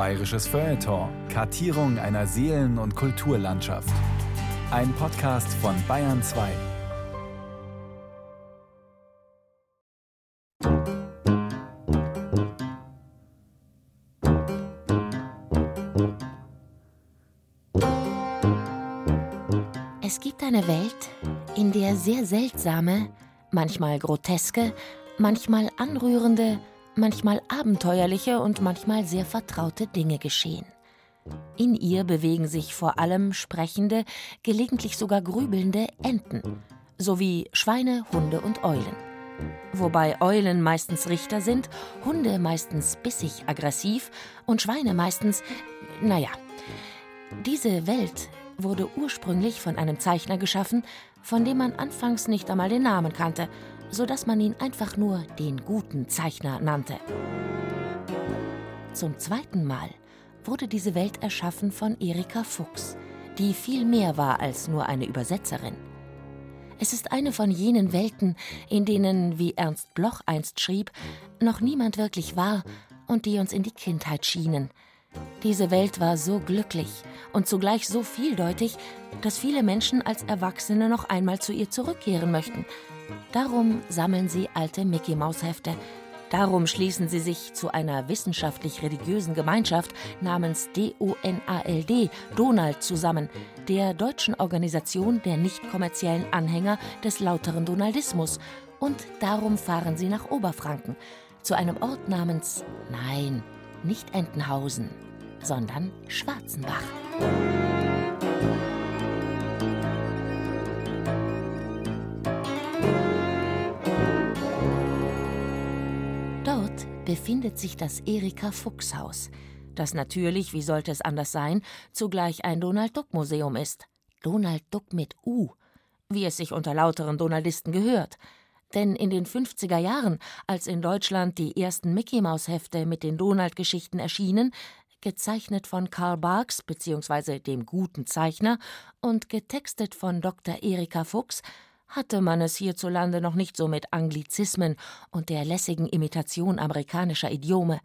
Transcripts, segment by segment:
Bayerisches Feuilleton. Kartierung einer Seelen- und Kulturlandschaft. Ein Podcast von Bayern 2. Es gibt eine Welt, in der sehr seltsame, manchmal groteske, manchmal anrührende, manchmal abenteuerliche und manchmal sehr vertraute Dinge geschehen. In ihr bewegen sich vor allem sprechende, gelegentlich sogar grübelnde Enten, sowie Schweine, Hunde und Eulen. Wobei Eulen meistens Richter sind, Hunde meistens bissig aggressiv und Schweine meistens, naja. Diese Welt wurde ursprünglich von einem Zeichner geschaffen, von dem man anfangs nicht einmal den Namen kannte, so dass man ihn einfach nur den guten Zeichner nannte. Zum zweiten Mal wurde diese Welt erschaffen von Erika Fuchs, die viel mehr war als nur eine Übersetzerin. Es ist eine von jenen Welten, in denen, wie Ernst Bloch einst schrieb, noch niemand wirklich war und die uns in die Kindheit schienen. Diese Welt war so glücklich und zugleich so vieldeutig, dass viele Menschen als Erwachsene noch einmal zu ihr zurückkehren möchten. Darum sammeln sie alte Mickey-Maus-Hefte. Darum schließen sie sich zu einer wissenschaftlich-religiösen Gemeinschaft namens DONALD, Donald, zusammen, der deutschen Organisation der nicht kommerziellen Anhänger des lauteren Donaldismus. Und darum fahren sie nach Oberfranken, zu einem Ort namens, nein, nicht Entenhausen, sondern Schwarzenbach. Befindet sich das Erika Fuchs Haus, das natürlich, wie sollte es anders sein, zugleich ein Donald Duck Museum ist. Donald Duck mit U, wie es sich unter lauteren Donaldisten gehört. Denn in den 50er Jahren, als in Deutschland die ersten Mickey-Maus-Hefte mit den Donald-Geschichten erschienen, gezeichnet von Karl Barks bzw. dem guten Zeichner und getextet von Dr. Erika Fuchs, hatte man es hierzulande noch nicht so mit Anglizismen und der lässigen Imitation amerikanischer Idiome.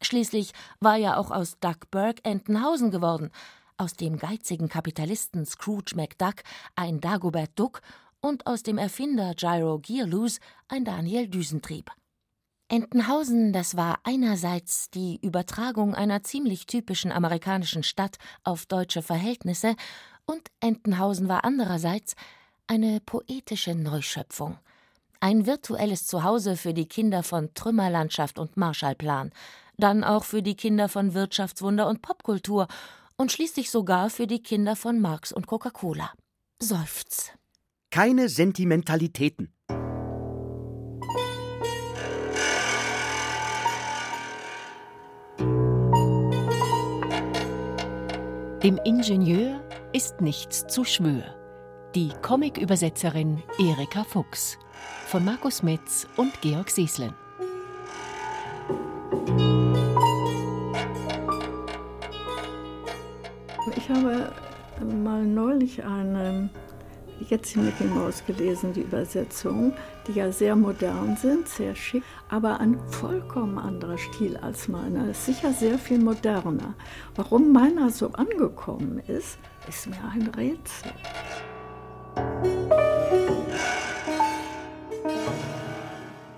Schließlich war ja auch aus Duck Burke Entenhausen geworden, aus dem geizigen Kapitalisten Scrooge McDuck ein Dagobert Duck und aus dem Erfinder Gyro Gearloose ein Daniel Düsentrieb. Entenhausen, das war einerseits die Übertragung einer ziemlich typischen amerikanischen Stadt auf deutsche Verhältnisse und Entenhausen war andererseits eine poetische Neuschöpfung. Ein virtuelles Zuhause für die Kinder von Trümmerlandschaft und Marshallplan, dann auch für die Kinder von Wirtschaftswunder und Popkultur und schließlich sogar für die Kinder von Marx und Coca-Cola. Seufz. Keine Sentimentalitäten. Dem Ingenieur ist nichts zu schwör. Die Comic-Übersetzerin Erika Fuchs von Markus Metz und Georg Seeslen. Ich habe mal neulich eine jetzt die Mickey Mouse gelesen, die Übersetzung, die ja sehr modern sind, sehr schick, aber ein vollkommen anderer Stil als meiner. Ist sicher sehr viel moderner. Warum meiner so angekommen ist, ist mir ein Rätsel.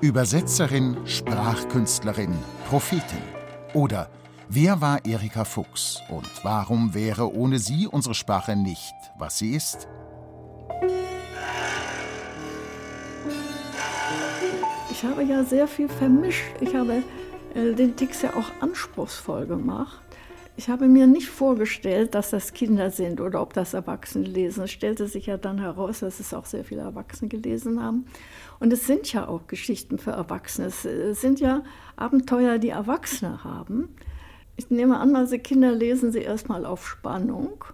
Übersetzerin, Sprachkünstlerin, Prophetin. Oder wer war Erika Fuchs und warum wäre ohne sie unsere Sprache nicht, was sie ist? Ich habe ja sehr viel vermischt. Ich habe äh, den Text ja auch anspruchsvoll gemacht. Ich habe mir nicht vorgestellt, dass das Kinder sind oder ob das Erwachsene lesen. Es stellte sich ja dann heraus, dass es auch sehr viele Erwachsene gelesen haben. Und es sind ja auch Geschichten für Erwachsene. Es sind ja Abenteuer, die Erwachsene haben. Ich nehme an, also Kinder lesen sie erstmal auf Spannung.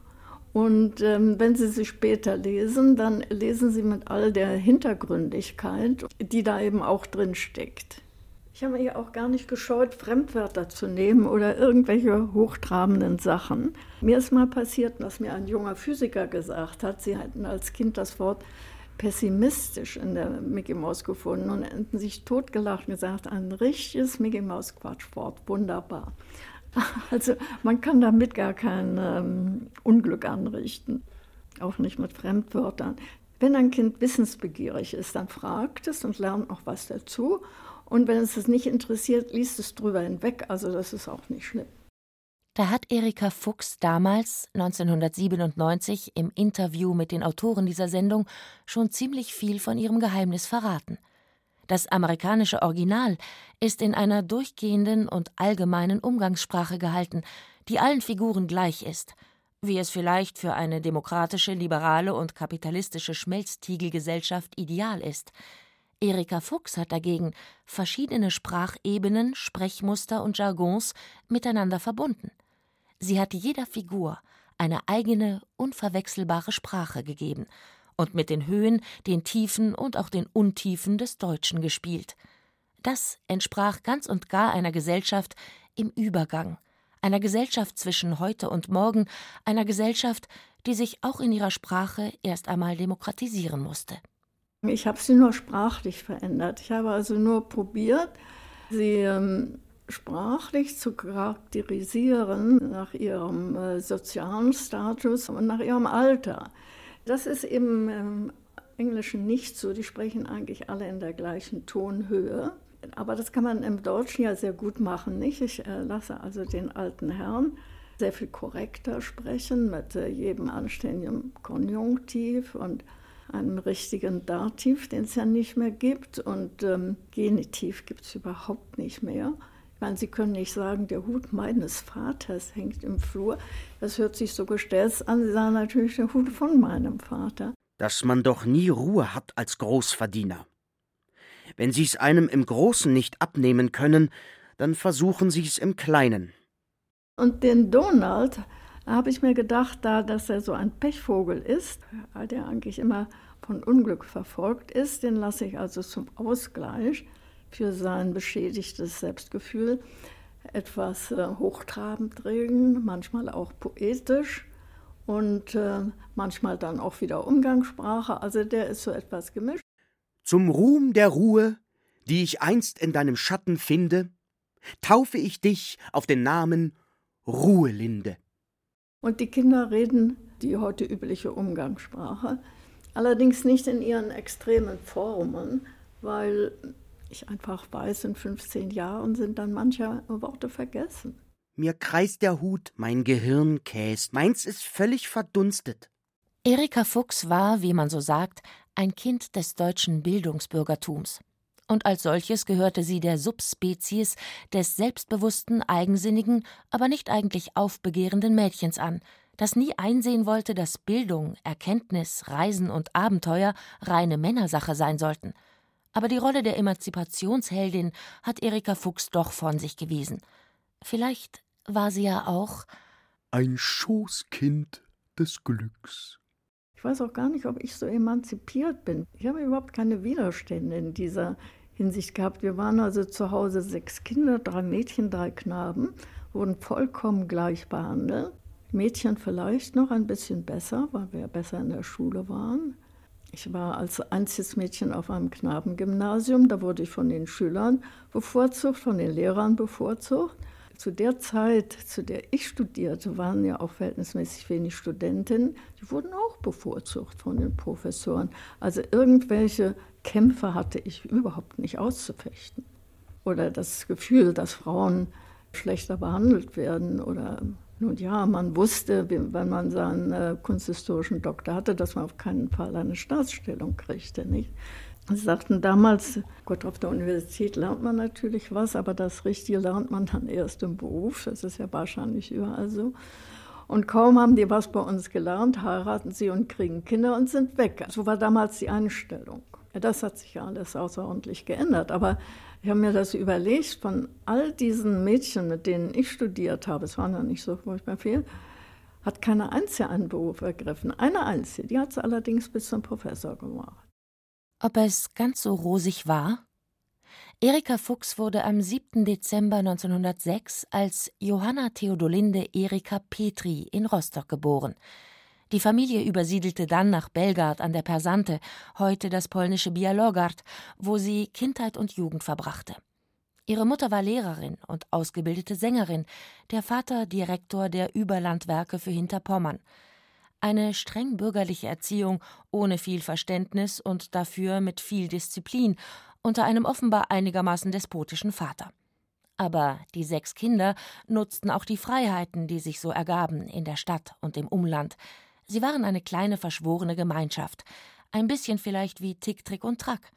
Und ähm, wenn Sie sie später lesen, dann lesen Sie mit all der Hintergründigkeit, die da eben auch drin steckt. Ich habe ja auch gar nicht gescheut, Fremdwörter zu nehmen oder irgendwelche hochtrabenden Sachen. Mir ist mal passiert, dass mir ein junger Physiker gesagt hat, sie hätten als Kind das Wort pessimistisch in der Mickey Maus gefunden und hätten sich totgelacht und gesagt, ein richtiges Mickey Maus Quatschwort, wunderbar. Also man kann damit gar kein ähm, Unglück anrichten, auch nicht mit Fremdwörtern. Wenn ein Kind wissensbegierig ist, dann fragt es und lernt noch was dazu. Und wenn es es nicht interessiert, liest es drüber hinweg. Also das ist auch nicht schlimm. Da hat Erika Fuchs damals, 1997, im Interview mit den Autoren dieser Sendung schon ziemlich viel von ihrem Geheimnis verraten. Das amerikanische Original ist in einer durchgehenden und allgemeinen Umgangssprache gehalten, die allen Figuren gleich ist, wie es vielleicht für eine demokratische, liberale und kapitalistische Schmelztiegelgesellschaft ideal ist. Erika Fuchs hat dagegen verschiedene Sprachebenen, Sprechmuster und Jargons miteinander verbunden. Sie hat jeder Figur eine eigene, unverwechselbare Sprache gegeben und mit den Höhen, den Tiefen und auch den Untiefen des Deutschen gespielt. Das entsprach ganz und gar einer Gesellschaft im Übergang, einer Gesellschaft zwischen heute und morgen, einer Gesellschaft, die sich auch in ihrer Sprache erst einmal demokratisieren musste. Ich habe sie nur sprachlich verändert. Ich habe also nur probiert, sie ähm, sprachlich zu charakterisieren nach ihrem äh, sozialen Status und nach ihrem Alter. Das ist im ähm, Englischen nicht so. Die sprechen eigentlich alle in der gleichen Tonhöhe. Aber das kann man im Deutschen ja sehr gut machen, nicht? Ich äh, lasse also den alten Herrn sehr viel korrekter sprechen mit äh, jedem anständigen Konjunktiv und einem richtigen Dativ, den es ja nicht mehr gibt. Und ähm, Genitiv gibt es überhaupt nicht mehr. Ich meine, Sie können nicht sagen, der Hut meines Vaters hängt im Flur. Das hört sich so gestellt an. Sie sagen natürlich der Hut von meinem Vater. Dass man doch nie Ruhe hat als Großverdiener. Wenn Sie es einem im Großen nicht abnehmen können, dann versuchen Sie es im Kleinen. Und den Donald habe ich mir gedacht, da dass er so ein Pechvogel ist, der eigentlich immer von Unglück verfolgt ist, den lasse ich also zum Ausgleich für sein beschädigtes Selbstgefühl etwas äh, hochtrabend reden, manchmal auch poetisch und äh, manchmal dann auch wieder Umgangssprache. Also der ist so etwas gemischt. Zum Ruhm der Ruhe, die ich einst in deinem Schatten finde, taufe ich dich auf den Namen Ruhelinde. Und die Kinder reden die heute übliche Umgangssprache, allerdings nicht in ihren extremen Formen, weil ich einfach weiß, in 15 Jahren sind dann manche Worte vergessen. Mir kreist der Hut, mein Gehirn käst, meins ist völlig verdunstet. Erika Fuchs war, wie man so sagt, ein Kind des deutschen Bildungsbürgertums. Und als solches gehörte sie der Subspezies des selbstbewussten, eigensinnigen, aber nicht eigentlich aufbegehrenden Mädchens an, das nie einsehen wollte, dass Bildung, Erkenntnis, Reisen und Abenteuer reine Männersache sein sollten – aber die Rolle der Emanzipationsheldin hat Erika Fuchs doch von sich gewiesen. Vielleicht war sie ja auch ein Schoßkind des Glücks. Ich weiß auch gar nicht, ob ich so emanzipiert bin. Ich habe überhaupt keine Widerstände in dieser Hinsicht gehabt. Wir waren also zu Hause sechs Kinder, drei Mädchen, drei Knaben, wurden vollkommen gleich behandelt. Mädchen vielleicht noch ein bisschen besser, weil wir besser in der Schule waren. Ich war als einziges Mädchen auf einem Knabengymnasium. Da wurde ich von den Schülern bevorzugt, von den Lehrern bevorzugt. Zu der Zeit, zu der ich studierte, waren ja auch verhältnismäßig wenig Studentinnen. Die wurden auch bevorzugt von den Professoren. Also irgendwelche Kämpfe hatte ich überhaupt nicht auszufechten. Oder das Gefühl, dass Frauen schlechter behandelt werden oder nun ja, man wusste, wenn man seinen äh, kunsthistorischen Doktor hatte, dass man auf keinen Fall eine Staatsstellung kriegte. Nicht? Sie sagten damals, Gott, auf der Universität lernt man natürlich was, aber das Richtige lernt man dann erst im Beruf. Das ist ja wahrscheinlich überall so. Und kaum haben die was bei uns gelernt, heiraten sie und kriegen Kinder und sind weg. So war damals die Einstellung. Ja, das hat sich ja alles außerordentlich geändert. Aber ich habe mir das überlegt, von all diesen Mädchen, mit denen ich studiert habe, es waren ja nicht so furchtbar viel, hat keine einzige einen Beruf ergriffen. Eine einzige, die hat es allerdings bis zum Professor gemacht. Ob es ganz so rosig war? Erika Fuchs wurde am 7. Dezember 1906 als Johanna Theodolinde Erika Petri in Rostock geboren. Die Familie übersiedelte dann nach Belgard an der Persante, heute das polnische Bialogard, wo sie Kindheit und Jugend verbrachte. Ihre Mutter war Lehrerin und ausgebildete Sängerin, der Vater Direktor der Überlandwerke für Hinterpommern. Eine streng bürgerliche Erziehung ohne viel Verständnis und dafür mit viel Disziplin unter einem offenbar einigermaßen despotischen Vater. Aber die sechs Kinder nutzten auch die Freiheiten, die sich so ergaben in der Stadt und im Umland. Sie waren eine kleine verschworene Gemeinschaft, ein bisschen vielleicht wie Tick, Trick und Track.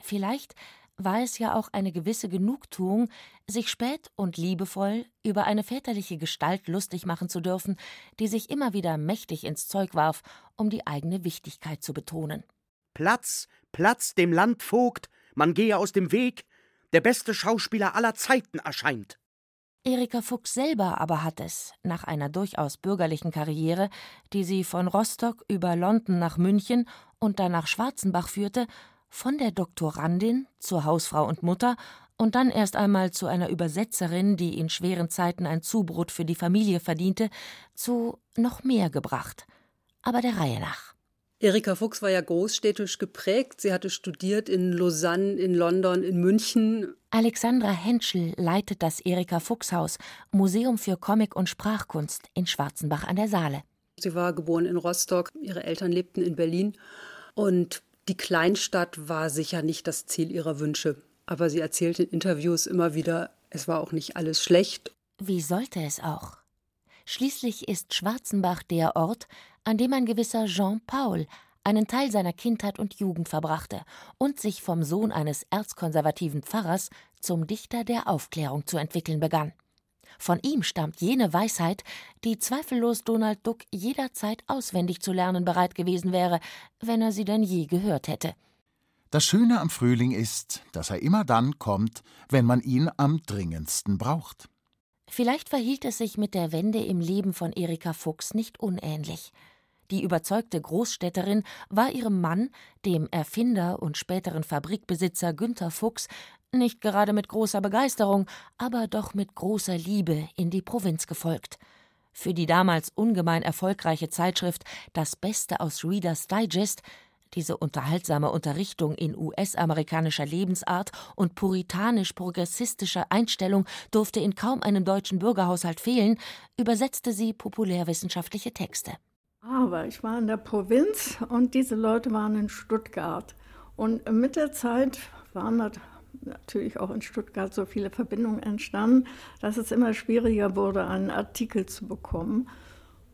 Vielleicht war es ja auch eine gewisse Genugtuung, sich spät und liebevoll über eine väterliche Gestalt lustig machen zu dürfen, die sich immer wieder mächtig ins Zeug warf, um die eigene Wichtigkeit zu betonen. Platz, Platz dem Landvogt, man gehe aus dem Weg, der beste Schauspieler aller Zeiten erscheint. Erika Fuchs selber aber hat es, nach einer durchaus bürgerlichen Karriere, die sie von Rostock über London nach München und dann nach Schwarzenbach führte, von der Doktorandin zur Hausfrau und Mutter und dann erst einmal zu einer Übersetzerin, die in schweren Zeiten ein Zubrot für die Familie verdiente, zu noch mehr gebracht. Aber der Reihe nach. Erika Fuchs war ja großstädtisch geprägt. Sie hatte studiert in Lausanne, in London, in München. Alexandra Henschel leitet das Erika Fuchs Haus, Museum für Comic und Sprachkunst in Schwarzenbach an der Saale. Sie war geboren in Rostock, ihre Eltern lebten in Berlin und die Kleinstadt war sicher nicht das Ziel ihrer Wünsche, aber sie erzählt in Interviews immer wieder, es war auch nicht alles schlecht. Wie sollte es auch? Schließlich ist Schwarzenbach der Ort, an dem ein gewisser Jean Paul einen Teil seiner Kindheit und Jugend verbrachte und sich vom Sohn eines erzkonservativen Pfarrers zum Dichter der Aufklärung zu entwickeln begann. Von ihm stammt jene Weisheit, die zweifellos Donald Duck jederzeit auswendig zu lernen bereit gewesen wäre, wenn er sie denn je gehört hätte. Das Schöne am Frühling ist, dass er immer dann kommt, wenn man ihn am dringendsten braucht. Vielleicht verhielt es sich mit der Wende im Leben von Erika Fuchs nicht unähnlich. Die überzeugte Großstädterin war ihrem Mann, dem Erfinder und späteren Fabrikbesitzer Günther Fuchs, nicht gerade mit großer Begeisterung, aber doch mit großer Liebe in die Provinz gefolgt. Für die damals ungemein erfolgreiche Zeitschrift Das Beste aus Reader's Digest diese unterhaltsame Unterrichtung in US-amerikanischer Lebensart und puritanisch-progressistischer Einstellung durfte in kaum einem deutschen Bürgerhaushalt fehlen, übersetzte sie populärwissenschaftliche Texte. Aber ich war in der Provinz und diese Leute waren in Stuttgart. Und mit der Zeit waren natürlich auch in Stuttgart so viele Verbindungen entstanden, dass es immer schwieriger wurde, einen Artikel zu bekommen.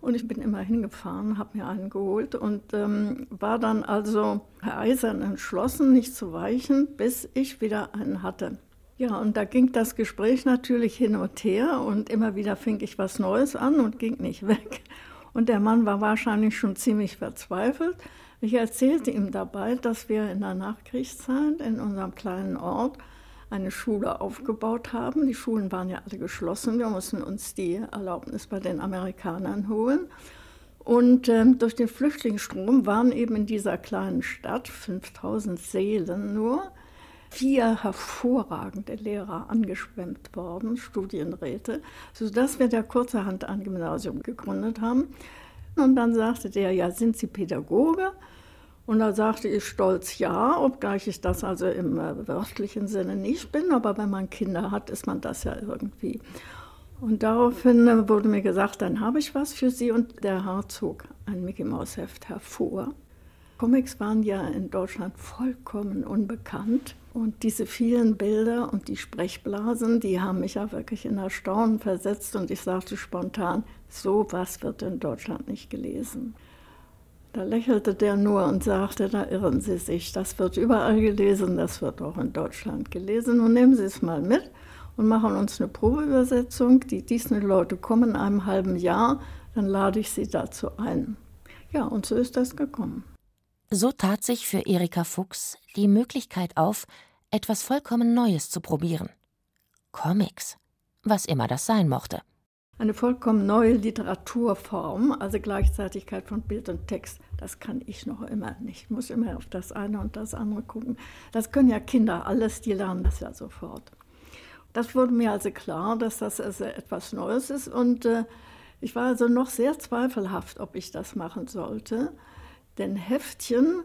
Und ich bin immer hingefahren, habe mir einen geholt und ähm, war dann also eisern entschlossen, nicht zu weichen, bis ich wieder einen hatte. Ja, und da ging das Gespräch natürlich hin und her und immer wieder fing ich was Neues an und ging nicht weg. Und der Mann war wahrscheinlich schon ziemlich verzweifelt. Ich erzählte ihm dabei, dass wir in der Nachkriegszeit in unserem kleinen Ort eine Schule aufgebaut haben. Die Schulen waren ja alle geschlossen. Wir mussten uns die Erlaubnis bei den Amerikanern holen. Und äh, durch den Flüchtlingsstrom waren eben in dieser kleinen Stadt, 5000 Seelen nur, vier hervorragende Lehrer angeschwemmt worden, Studienräte, sodass wir da kurzerhand ein Gymnasium gegründet haben. Und dann sagte der, ja, sind Sie Pädagoge? Und da sagte ich stolz ja, obgleich ich das also im äh, wörtlichen Sinne nicht bin, aber wenn man Kinder hat, ist man das ja irgendwie. Und daraufhin äh, wurde mir gesagt, dann habe ich was für Sie und der Herr zog ein Mickey Maus Heft hervor. Comics waren ja in Deutschland vollkommen unbekannt und diese vielen Bilder und die Sprechblasen, die haben mich ja wirklich in Erstaunen versetzt und ich sagte spontan, so was wird in Deutschland nicht gelesen. Da lächelte der nur und sagte, da irren Sie sich, das wird überall gelesen, das wird auch in Deutschland gelesen. Nun nehmen Sie es mal mit und machen uns eine Probeübersetzung. Die Disney-Leute kommen in einem halben Jahr, dann lade ich Sie dazu ein. Ja, und so ist das gekommen. So tat sich für Erika Fuchs die Möglichkeit auf, etwas vollkommen Neues zu probieren. Comics, was immer das sein mochte eine vollkommen neue Literaturform, also Gleichzeitigkeit von Bild und Text. Das kann ich noch immer nicht. Ich muss immer auf das eine und das andere gucken. Das können ja Kinder alles, die lernen das ja sofort. Das wurde mir also klar, dass das also etwas Neues ist und äh, ich war also noch sehr zweifelhaft, ob ich das machen sollte. Denn Heftchen,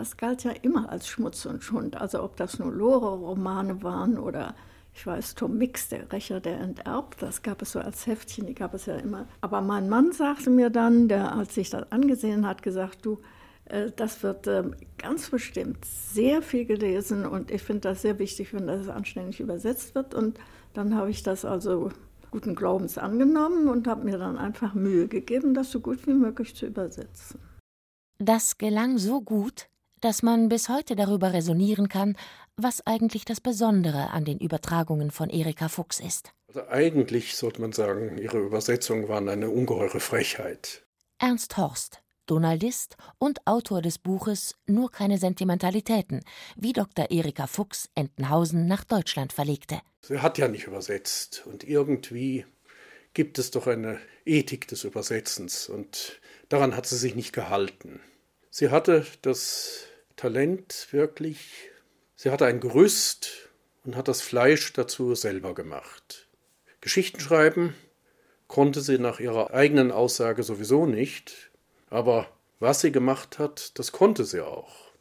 das galt ja immer als Schmutz und Schund. Also ob das nur Lore-Romane waren oder Ich weiß, Tom Mix, der Rächer, der enterbt, das gab es so als Heftchen, die gab es ja immer. Aber mein Mann sagte mir dann, der, als sich das angesehen hat, gesagt, du, äh, das wird ähm, ganz bestimmt sehr viel gelesen und ich finde das sehr wichtig, wenn das anständig übersetzt wird. Und dann habe ich das also guten Glaubens angenommen und habe mir dann einfach Mühe gegeben, das so gut wie möglich zu übersetzen. Das gelang so gut, dass man bis heute darüber resonieren kann, was eigentlich das Besondere an den Übertragungen von Erika Fuchs ist. Also eigentlich sollte man sagen, ihre Übersetzungen waren eine ungeheure Frechheit. Ernst Horst, Donaldist und Autor des Buches Nur keine Sentimentalitäten, wie Dr. Erika Fuchs Entenhausen nach Deutschland verlegte. Sie hat ja nicht übersetzt und irgendwie gibt es doch eine Ethik des Übersetzens und daran hat sie sich nicht gehalten. Sie hatte das Talent wirklich, sie hatte ein Gerüst und hat das Fleisch dazu selber gemacht. Geschichten schreiben konnte sie nach ihrer eigenen Aussage sowieso nicht, aber was sie gemacht hat, das konnte sie auch.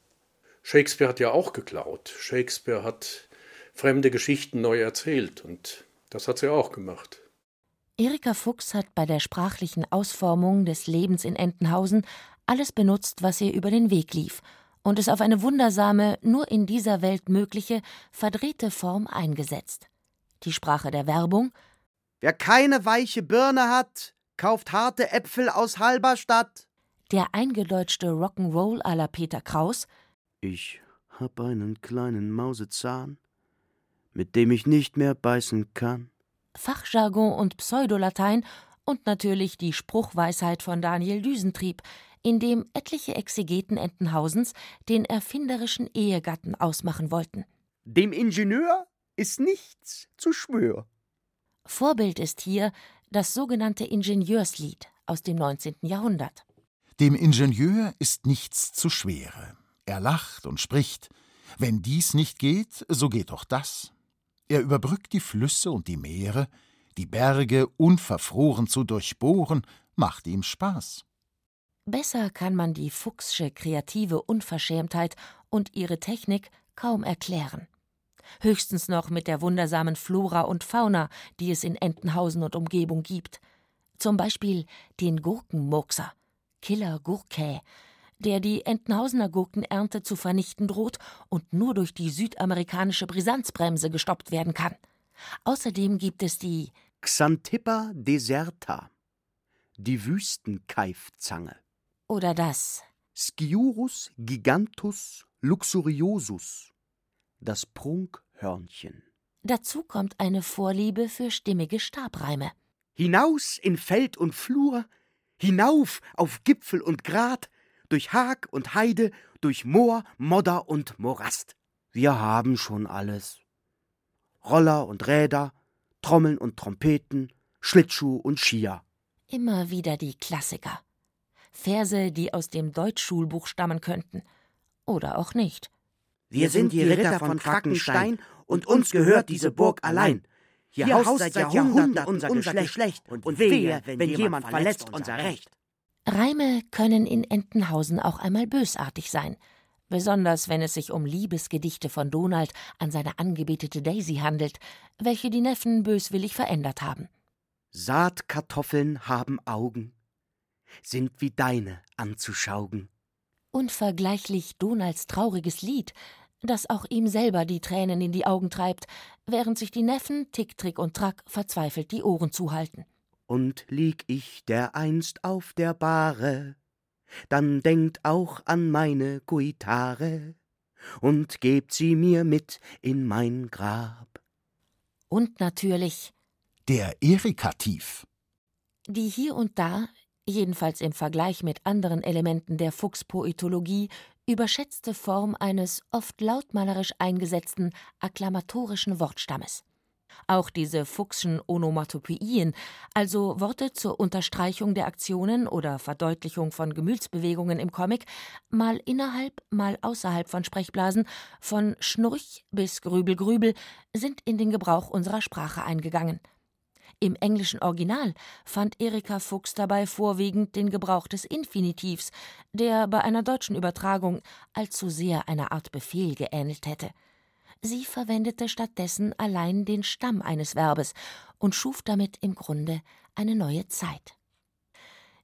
Shakespeare hat ja auch geklaut. Shakespeare hat fremde Geschichten neu erzählt und das hat sie auch gemacht. Erika Fuchs hat bei der sprachlichen Ausformung des Lebens in Entenhausen alles benutzt, was ihr über den Weg lief und es auf eine wundersame, nur in dieser Welt mögliche, verdrehte Form eingesetzt. Die Sprache der Werbung Wer keine weiche Birne hat, kauft harte Äpfel aus Halberstadt. Der eingedeutschte Rock'n'Roll à la Peter Kraus Ich hab einen kleinen Mausezahn, mit dem ich nicht mehr beißen kann. Fachjargon und Pseudolatein und natürlich die Spruchweisheit von Daniel Düsentrieb, in dem etliche Exegeten Entenhausens den erfinderischen Ehegatten ausmachen wollten. Dem Ingenieur ist nichts zu schwör. Vorbild ist hier das sogenannte Ingenieurslied aus dem 19. Jahrhundert. Dem Ingenieur ist nichts zu schwere. Er lacht und spricht, wenn dies nicht geht, so geht doch das. Er überbrückt die Flüsse und die Meere, die Berge unverfroren zu durchbohren, macht ihm Spaß. Besser kann man die Fuchsche kreative Unverschämtheit und ihre Technik kaum erklären. Höchstens noch mit der wundersamen Flora und Fauna, die es in Entenhausen und Umgebung gibt. Zum Beispiel den Gurkenmurkser, Killer Gurkäh, der die Entenhausener Gurkenernte zu vernichten droht und nur durch die südamerikanische Brisanzbremse gestoppt werden kann. Außerdem gibt es die Xanthippa deserta, die Wüstenkeifzange. Oder das Sciurus gigantus luxuriosus, das Prunkhörnchen. Dazu kommt eine Vorliebe für stimmige Stabreime. Hinaus in Feld und Flur, hinauf auf Gipfel und Grat, durch Hag und Heide, durch Moor, Modder und Morast. Wir haben schon alles. Roller und Räder, Trommeln und Trompeten, Schlittschuh und Skier. Immer wieder die Klassiker. Verse, die aus dem Deutschschulbuch stammen könnten. Oder auch nicht. Wir sind die Ritter von Frankenstein und uns gehört diese Burg allein. Hier haust seit Jahrhunderten unser Geschlecht und wehe, wenn jemand verletzt unser Recht. Reime können in Entenhausen auch einmal bösartig sein. Besonders wenn es sich um Liebesgedichte von Donald an seine angebetete Daisy handelt, welche die Neffen böswillig verändert haben. Saatkartoffeln haben Augen, sind wie deine anzuschaugen. Unvergleichlich Donalds trauriges Lied, das auch ihm selber die Tränen in die Augen treibt, während sich die Neffen Tick, Trick und Track verzweifelt die Ohren zuhalten. Und lieg ich dereinst auf der Bahre, dann denkt auch an meine Guitare und gebt sie mir mit in mein Grab. Und natürlich Der Erikativ. die hier und da, jedenfalls im Vergleich mit anderen Elementen der Fuchspoetologie, überschätzte Form eines oft lautmalerisch eingesetzten akklamatorischen Wortstammes. Auch diese Fuchschen Onomatopoeien, also Worte zur Unterstreichung der Aktionen oder Verdeutlichung von Gemütsbewegungen im Comic, mal innerhalb, mal außerhalb von Sprechblasen, von Schnurch bis Grübel Grübel, sind in den Gebrauch unserer Sprache eingegangen. Im englischen Original fand Erika Fuchs dabei vorwiegend den Gebrauch des Infinitivs, der bei einer deutschen Übertragung allzu sehr einer Art Befehl geähnelt hätte. Sie verwendete stattdessen allein den Stamm eines Verbes und schuf damit im Grunde eine neue Zeit.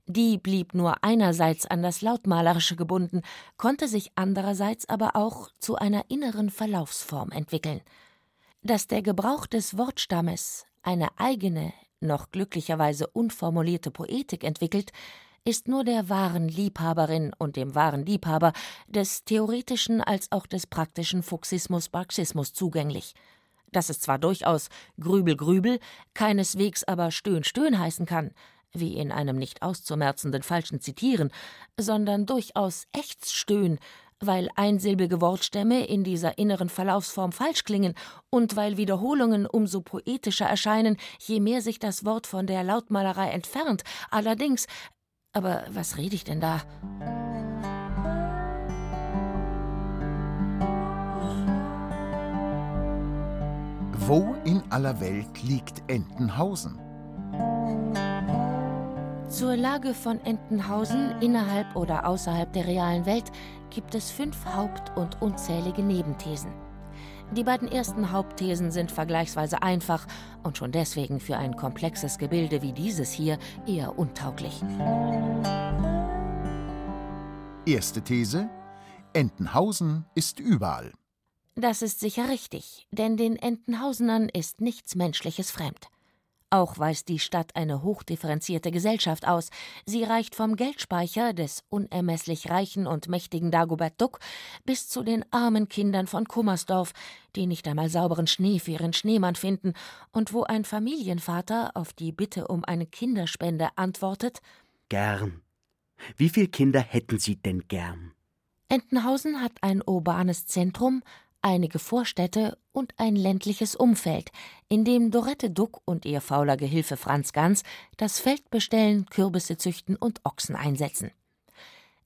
Die blieb nur einerseits an das Lautmalerische gebunden, konnte sich andererseits aber auch zu einer inneren Verlaufsform entwickeln. Dass der Gebrauch des Wortstammes eine eigene, noch glücklicherweise unformulierte Poetik entwickelt, ist nur der wahren Liebhaberin und dem wahren Liebhaber des theoretischen als auch des praktischen Fuchsismus-Marxismus zugänglich. Dass es zwar durchaus Grübel Grübel, keineswegs aber Stöhn Stöhn heißen kann, wie in einem nicht auszumerzenden falschen Zitieren, sondern durchaus Echtstöhn, weil einsilbige Wortstämme in dieser inneren Verlaufsform falsch klingen und weil Wiederholungen umso poetischer erscheinen, je mehr sich das Wort von der Lautmalerei entfernt. Allerdings, aber was rede ich denn da? Wo in aller Welt liegt Entenhausen? Zur Lage von Entenhausen innerhalb oder außerhalb der realen Welt gibt es fünf Haupt- und unzählige Nebenthesen. Die beiden ersten Hauptthesen sind vergleichsweise einfach und schon deswegen für ein komplexes Gebilde wie dieses hier eher untauglich. Erste These: Entenhausen ist überall. Das ist sicher richtig, denn den Entenhausenern ist nichts Menschliches fremd. Auch weist die Stadt eine hochdifferenzierte Gesellschaft aus. Sie reicht vom Geldspeicher des unermesslich reichen und mächtigen Dagobert Duck bis zu den armen Kindern von Kummersdorf, die nicht einmal sauberen Schnee für ihren Schneemann finden und wo ein Familienvater auf die Bitte um eine Kinderspende antwortet: Gern. Wie viele Kinder hätten Sie denn gern? Entenhausen hat ein urbanes Zentrum, einige Vorstädte und ein ländliches Umfeld, in dem Dorette Duck und ihr fauler Gehilfe Franz Ganz das Feld bestellen, Kürbisse züchten und Ochsen einsetzen.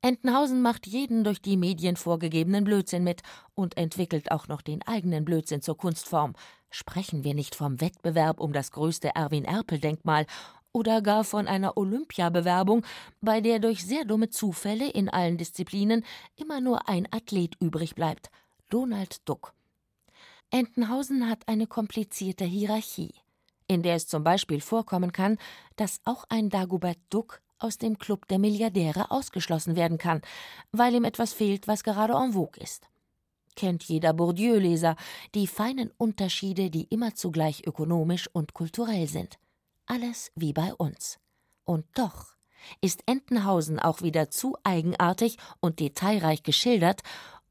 Entenhausen macht jeden durch die Medien vorgegebenen Blödsinn mit und entwickelt auch noch den eigenen Blödsinn zur Kunstform. Sprechen wir nicht vom Wettbewerb um das größte Erwin-Erpel-Denkmal oder gar von einer Olympiabewerbung, bei der durch sehr dumme Zufälle in allen Disziplinen immer nur ein Athlet übrig bleibt – Donald Duck. Entenhausen hat eine komplizierte Hierarchie, in der es zum Beispiel vorkommen kann, dass auch ein Dagobert Duck aus dem Club der Milliardäre ausgeschlossen werden kann, weil ihm etwas fehlt, was gerade en vogue ist. Kennt jeder Bourdieu-Leser die feinen Unterschiede, die immer zugleich ökonomisch und kulturell sind. Alles wie bei uns. Und doch ist Entenhausen auch wieder zu eigenartig und detailreich geschildert,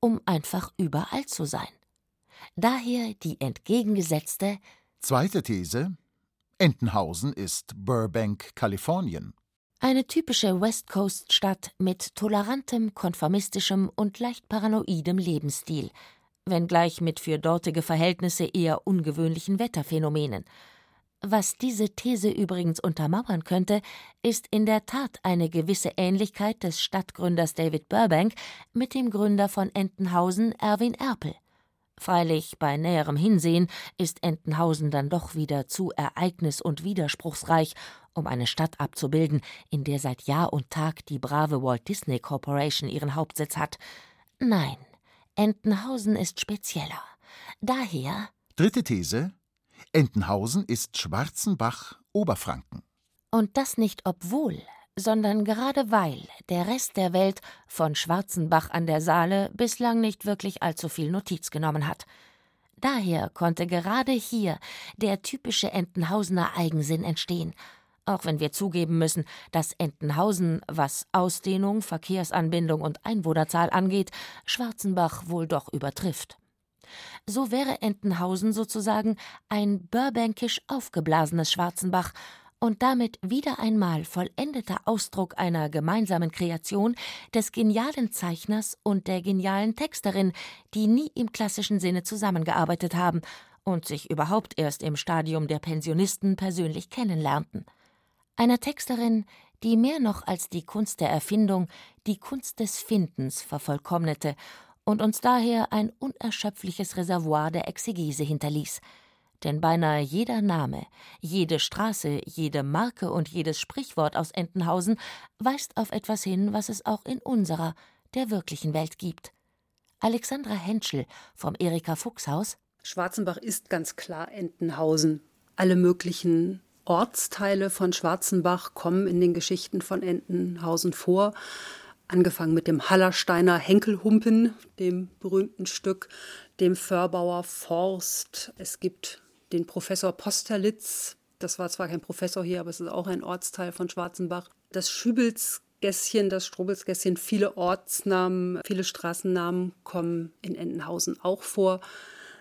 um einfach überall zu sein. Daher die entgegengesetzte Zweite These Entenhausen ist Burbank, Kalifornien. Eine typische West Coast Stadt mit tolerantem, konformistischem und leicht paranoidem Lebensstil, wenngleich mit für dortige Verhältnisse eher ungewöhnlichen Wetterphänomenen. Was diese These übrigens untermauern könnte, ist in der Tat eine gewisse Ähnlichkeit des Stadtgründers David Burbank mit dem Gründer von Entenhausen, Erwin Erpel. Freilich, bei näherem Hinsehen ist Entenhausen dann doch wieder zu ereignis- und widerspruchsreich, um eine Stadt abzubilden, in der seit Jahr und Tag die brave Walt Disney Corporation ihren Hauptsitz hat. Nein, Entenhausen ist spezieller. Daher. Dritte These: Entenhausen ist Schwarzenbach, Oberfranken. Und das nicht obwohl, sondern gerade weil der Rest der Welt von Schwarzenbach an der Saale bislang nicht wirklich allzu viel Notiz genommen hat. Daher konnte gerade hier der typische Entenhausener Eigensinn entstehen, auch wenn wir zugeben müssen, dass Entenhausen, was Ausdehnung, Verkehrsanbindung und Einwohnerzahl angeht, Schwarzenbach wohl doch übertrifft. So wäre Entenhausen sozusagen ein burbankisch aufgeblasenes Schwarzenbach und damit wieder einmal vollendeter Ausdruck einer gemeinsamen Kreation des genialen Zeichners und der genialen Texterin, die nie im klassischen Sinne zusammengearbeitet haben und sich überhaupt erst im Stadium der Pensionisten persönlich kennenlernten. Einer Texterin, die mehr noch als die Kunst der Erfindung die Kunst des Findens vervollkommnete und uns daher ein unerschöpfliches Reservoir der Exegese hinterließ. Denn beinahe jeder Name, jede Straße, jede Marke und jedes Sprichwort aus Entenhausen weist auf etwas hin, was es auch in unserer, der wirklichen Welt gibt. Alexandra Henschel vom Erika Fuchshaus Schwarzenbach ist ganz klar Entenhausen. Alle möglichen Ortsteile von Schwarzenbach kommen in den Geschichten von Entenhausen vor. Angefangen mit dem Hallersteiner Henkelhumpen, dem berühmten Stück, dem Förbauer Forst. Es gibt den Professor Posterlitz. Das war zwar kein Professor hier, aber es ist auch ein Ortsteil von Schwarzenbach. Das Schübelsgässchen, das Strobelsgässchen, viele Ortsnamen, viele Straßennamen kommen in Entenhausen auch vor.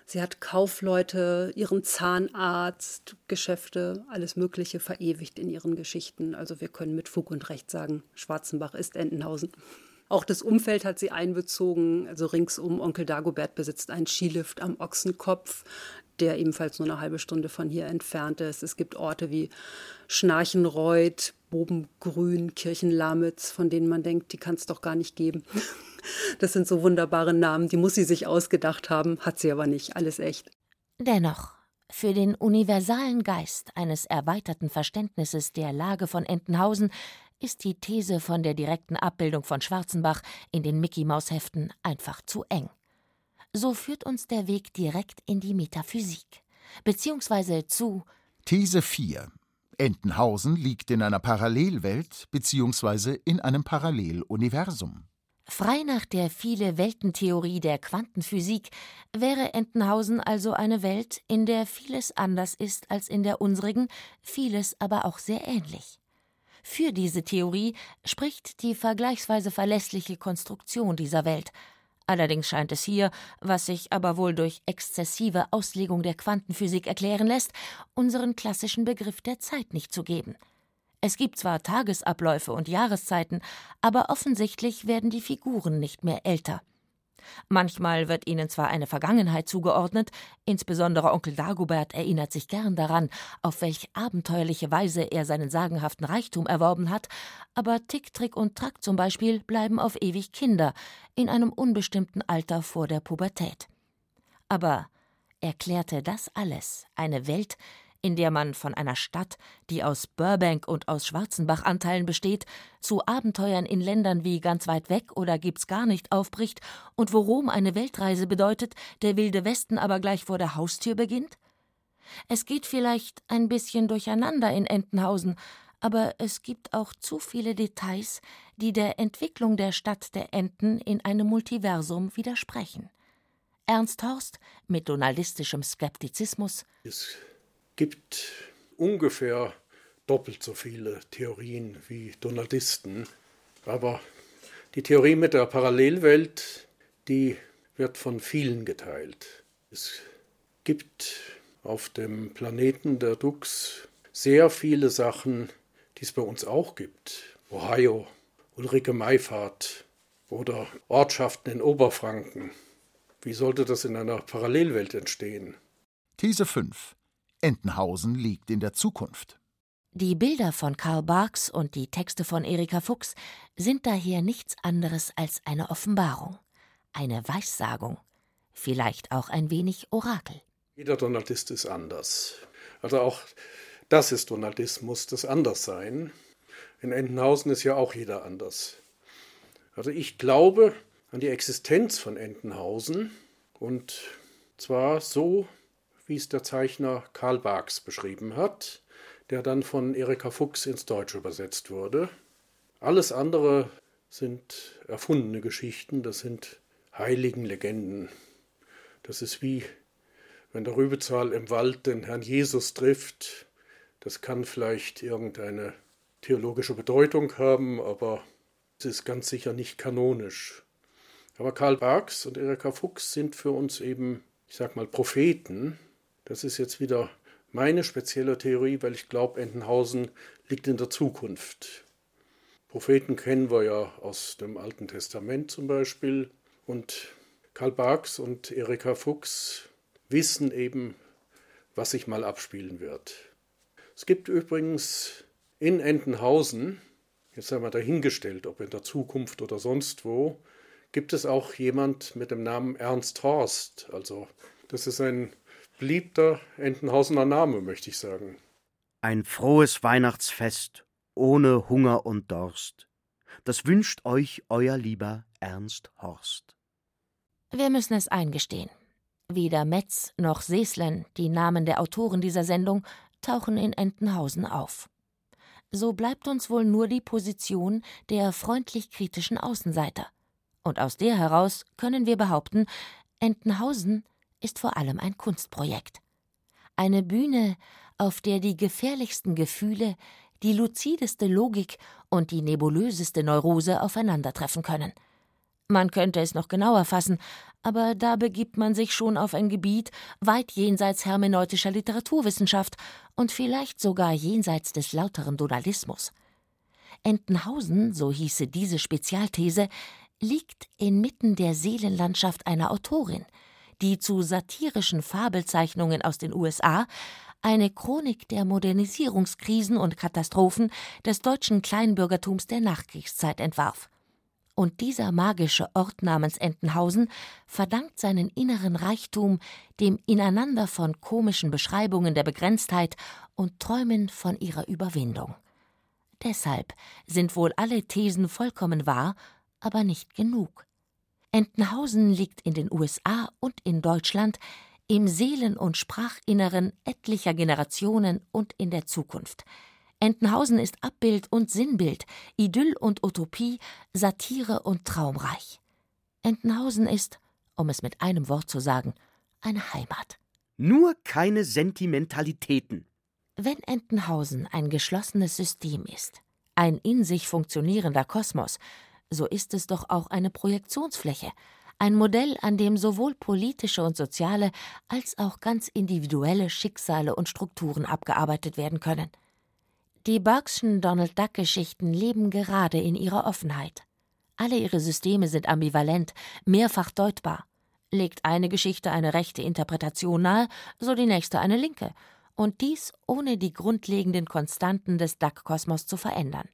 Sie hat Kaufleute, ihren Zahnarzt, Geschäfte, alles Mögliche verewigt in ihren Geschichten. Also wir können mit Fug und Recht sagen, Schwarzenbach ist Entenhausen. Auch das Umfeld hat sie einbezogen. Also ringsum, Onkel Dagobert besitzt einen Skilift am Ochsenkopf, der ebenfalls nur eine halbe Stunde von hier entfernt ist. Es gibt Orte wie Schnarchenreuth, Bobengrün, Kirchenlamitz, von denen man denkt, die kann es doch gar nicht geben. Das sind so wunderbare Namen, die muss sie sich ausgedacht haben, hat sie aber nicht, alles echt. Dennoch, für den universalen Geist eines erweiterten Verständnisses der Lage von Entenhausen ist die These von der direkten Abbildung von Schwarzenbach in den Mickey-Maus-Heften einfach zu eng. So führt uns der Weg direkt in die Metaphysik, beziehungsweise zu These 4. Entenhausen liegt in einer Parallelwelt beziehungsweise in einem Paralleluniversum. Frei nach der Viele-Welten-Theorie der Quantenphysik wäre Entenhausen also eine Welt, in der vieles anders ist als in der unsrigen, vieles aber auch sehr ähnlich. Für diese Theorie spricht die vergleichsweise verlässliche Konstruktion dieser Welt. Allerdings scheint es hier, was sich aber wohl durch exzessive Auslegung der Quantenphysik erklären lässt, unseren klassischen Begriff der Zeit nicht zu geben. Es gibt zwar Tagesabläufe und Jahreszeiten, aber offensichtlich werden die Figuren nicht mehr älter. Manchmal wird ihnen zwar eine Vergangenheit zugeordnet, insbesondere Onkel Dagobert erinnert sich gern daran, auf welch abenteuerliche Weise er seinen sagenhaften Reichtum erworben hat, aber Tick, Trick und Track zum Beispiel bleiben auf ewig Kinder, in einem unbestimmten Alter vor der Pubertät. Aber erklärte das alles eine Welt, in der man von einer Stadt, die aus Burbank und aus Schwarzenbach-Anteilen besteht, zu Abenteuern in Ländern wie ganz weit weg oder gibt's gar nicht aufbricht und wo Rom eine Weltreise bedeutet, der wilde Westen aber gleich vor der Haustür beginnt? Es geht vielleicht ein bisschen durcheinander in Entenhausen, aber es gibt auch zu viele Details, die der Entwicklung der Stadt der Enten in einem Multiversum widersprechen. Ernst Horst mit donaldistischem Skeptizismus. Es gibt ungefähr doppelt so viele Theorien wie Donaldisten. Aber die Theorie mit der Parallelwelt, die wird von vielen geteilt. Es gibt auf dem Planeten der Dux sehr viele Sachen, die es bei uns auch gibt. Ohio, Ulrike Meifahrt oder Ortschaften in Oberfranken. Wie sollte das in einer Parallelwelt entstehen? These 5. Entenhausen liegt in der Zukunft. Die Bilder von Karl Barks und die Texte von Erika Fuchs sind daher nichts anderes als eine Offenbarung, eine Weissagung, vielleicht auch ein wenig Orakel. Jeder Donaldist ist anders. Also auch das ist Donaldismus, das Anderssein. In Entenhausen ist ja auch jeder anders. Also ich glaube an die Existenz von Entenhausen und zwar so, wie es der Zeichner Karl Barks beschrieben hat, der dann von Erika Fuchs ins Deutsche übersetzt wurde. Alles andere sind erfundene Geschichten, das sind heiligen Legenden. Das ist wie, wenn der Rübezahl im Wald den Herrn Jesus trifft. Das kann vielleicht irgendeine theologische Bedeutung haben, aber es ist ganz sicher nicht kanonisch. Aber Karl Barks und Erika Fuchs sind für uns eben, ich sag mal, Propheten, das ist jetzt wieder meine spezielle Theorie, weil ich glaube, Entenhausen liegt in der Zukunft. Propheten kennen wir ja aus dem Alten Testament zum Beispiel. Und Karl Barks und Erika Fuchs wissen eben, was sich mal abspielen wird. Es gibt übrigens in Entenhausen, jetzt einmal dahingestellt, ob in der Zukunft oder sonst wo, gibt es auch jemand mit dem Namen Ernst Horst. Also das ist ein beliebter Entenhausener Name, möchte ich sagen. Ein frohes Weihnachtsfest ohne Hunger und Durst. Das wünscht euch euer lieber Ernst Horst. Wir müssen es eingestehen. Weder Metz noch Seeslen, die Namen der Autoren dieser Sendung, tauchen in Entenhausen auf. So bleibt uns wohl nur die Position der freundlich kritischen Außenseiter. Und aus der heraus können wir behaupten, Entenhausen ist vor allem ein Kunstprojekt. Eine Bühne, auf der die gefährlichsten Gefühle, die luzideste Logik und die nebulöseste Neurose aufeinandertreffen können. Man könnte es noch genauer fassen, aber da begibt man sich schon auf ein Gebiet weit jenseits hermeneutischer Literaturwissenschaft und vielleicht sogar jenseits des lauteren Donalismus. Entenhausen, so hieße diese Spezialthese, liegt inmitten der Seelenlandschaft einer Autorin, die zu satirischen Fabelzeichnungen aus den USA eine Chronik der Modernisierungskrisen und Katastrophen des deutschen Kleinbürgertums der Nachkriegszeit entwarf und dieser magische Ort namens Entenhausen verdankt seinen inneren Reichtum dem Ineinander von komischen Beschreibungen der Begrenztheit und Träumen von ihrer Überwindung. Deshalb sind wohl alle Thesen vollkommen wahr, aber nicht genug. Entenhausen liegt in den USA und in Deutschland im Seelen- und Sprachinneren etlicher Generationen und in der Zukunft – Entenhausen ist Abbild und Sinnbild, Idyll und Utopie, Satire und traumreich. Entenhausen ist, um es mit einem Wort zu sagen, eine Heimat. Nur keine Sentimentalitäten. Wenn Entenhausen ein geschlossenes System ist, ein in sich funktionierender Kosmos, so ist es doch auch eine Projektionsfläche, ein Modell, an dem sowohl politische und soziale als auch ganz individuelle Schicksale und Strukturen abgearbeitet werden können. Die Burke'schen Donald Duck-Geschichten leben gerade in ihrer Offenheit. Alle ihre Systeme sind ambivalent, mehrfach deutbar. Legt eine Geschichte eine rechte Interpretation nahe, so die nächste eine linke. Und dies ohne die grundlegenden Konstanten des Duck-Kosmos zu verändern.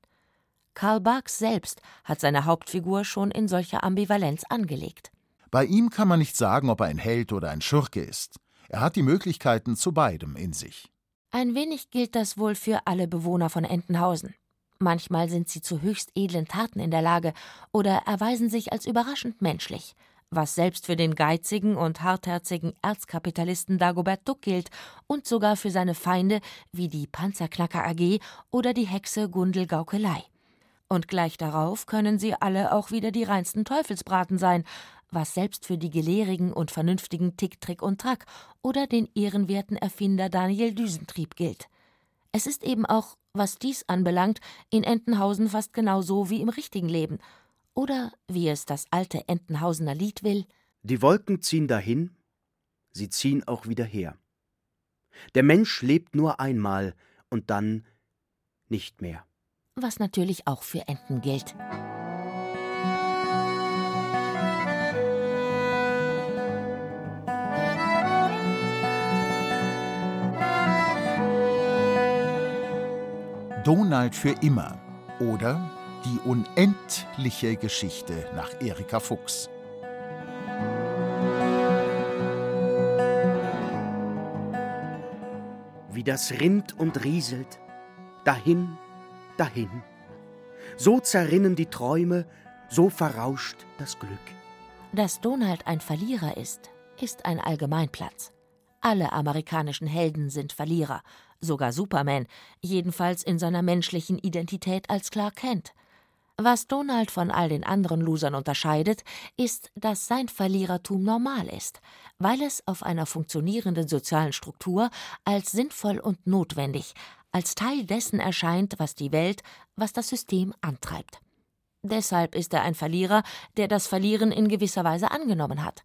Karl Barks selbst hat seine Hauptfigur schon in solcher Ambivalenz angelegt. Bei ihm kann man nicht sagen, ob er ein Held oder ein Schurke ist. Er hat die Möglichkeiten zu beidem in sich. Ein wenig gilt das wohl für alle Bewohner von Entenhausen. Manchmal sind sie zu höchst edlen Taten in der Lage oder erweisen sich als überraschend menschlich, was selbst für den geizigen und hartherzigen Erzkapitalisten Dagobert Duck gilt und sogar für seine Feinde wie die Panzerknacker AG oder die Hexe Gundel Gaukelei. Und gleich darauf können sie alle auch wieder die reinsten Teufelsbraten sein, was selbst für die gelehrigen und vernünftigen Tick, Trick und Track oder den ehrenwerten Erfinder Daniel Düsentrieb gilt. Es ist eben auch, was dies anbelangt, in Entenhausen fast genauso wie im richtigen Leben. Oder, wie es das alte Entenhausener Lied will: Die Wolken ziehen dahin, sie ziehen auch wieder her. Der Mensch lebt nur einmal und dann nicht mehr. Was natürlich auch für Enten gilt. Donald für immer oder Die unendliche Geschichte nach Erika Fuchs. Wie das rinnt und rieselt, dahin, dahin. So zerrinnen die Träume, so verrauscht das Glück. Dass Donald ein Verlierer ist, ist ein Allgemeinplatz. Alle amerikanischen Helden sind Verlierer, sogar Superman, jedenfalls in seiner menschlichen Identität als Clark Kent. Was Donald von all den anderen Losern unterscheidet, ist, dass sein Verlierertum normal ist, weil es auf einer funktionierenden sozialen Struktur als sinnvoll und notwendig, als Teil dessen erscheint, was die Welt, was das System antreibt. Deshalb ist er ein Verlierer, der das Verlieren in gewisser Weise angenommen hat.